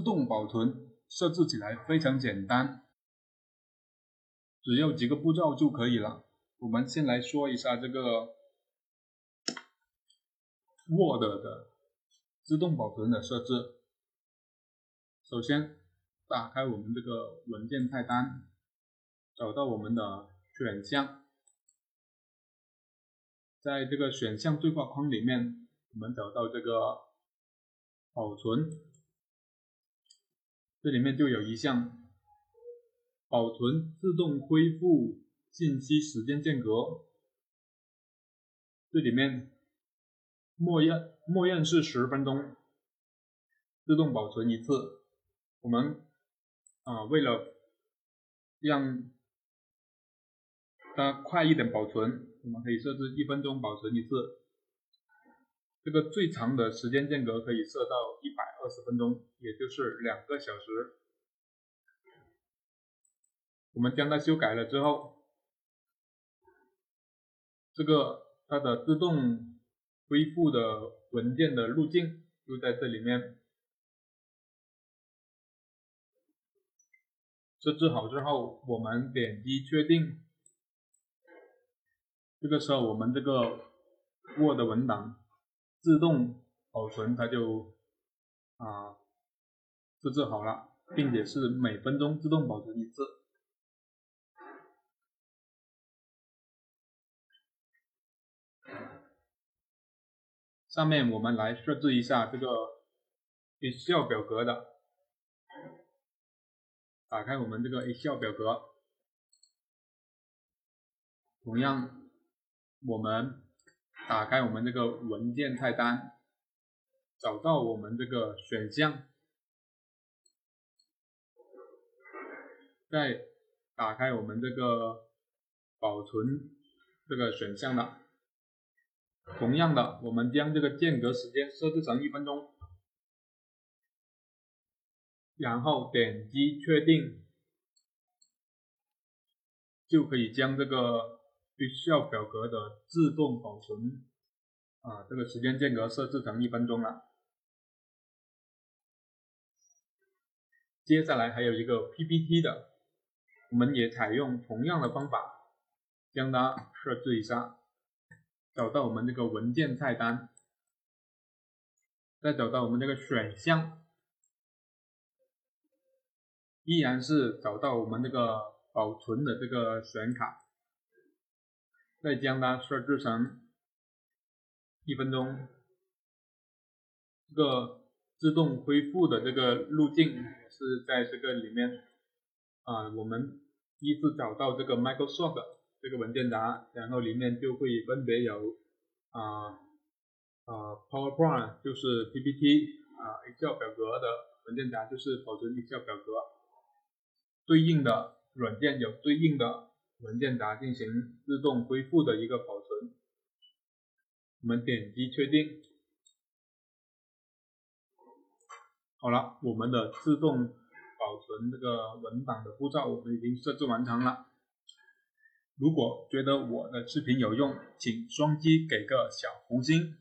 自动保存设置起来非常简单，只要几个步骤就可以了。我们先来说一下这个 Word 的自动保存的设置。首先，打开我们这个文件菜单，找到我们的选项，在这个选项对话框里面，我们找到这个保存，这里面就有一项保存自动恢复。信息时间间隔，这里面默认默认是十分钟，自动保存一次。我们啊，为了让它快一点保存，我们可以设置一分钟保存一次。这个最长的时间间隔可以设到一百二十分钟，也就是两个小时。我们将它修改了之后。这个它的自动恢复的文件的路径就在这里面设置好之后，我们点击确定，这个时候我们这个 Word 文档自动保存它就啊设置好了，并且是每分钟自动保存一次。上面我们来设置一下这个 Excel 表格的，打开我们这个 Excel 表格，同样我们打开我们这个文件菜单，找到我们这个选项，再打开我们这个保存这个选项的。同样的，我们将这个间隔时间设置成一分钟，然后点击确定，就可以将这个 Excel 表格的自动保存啊这个时间间隔设置成一分钟了。接下来还有一个 PPT 的，我们也采用同样的方法将它设置一下。找到我们这个文件菜单，再找到我们这个选项，依然是找到我们这个保存的这个选卡，再将它设置成一分钟。这个自动恢复的这个路径是在这个里面啊，我们依次找到这个 Microsoft。这个文件夹，然后里面就会分别有啊啊 PowerPoint 就是 PPT 啊 Excel 表格的文件夹就是保存 Excel 表格，对应的软件有对应的文件夹进行自动恢复的一个保存。我们点击确定，好了，我们的自动保存这个文档的步骤我们已经设置完成了。如果觉得我的视频有用，请双击给个小红心。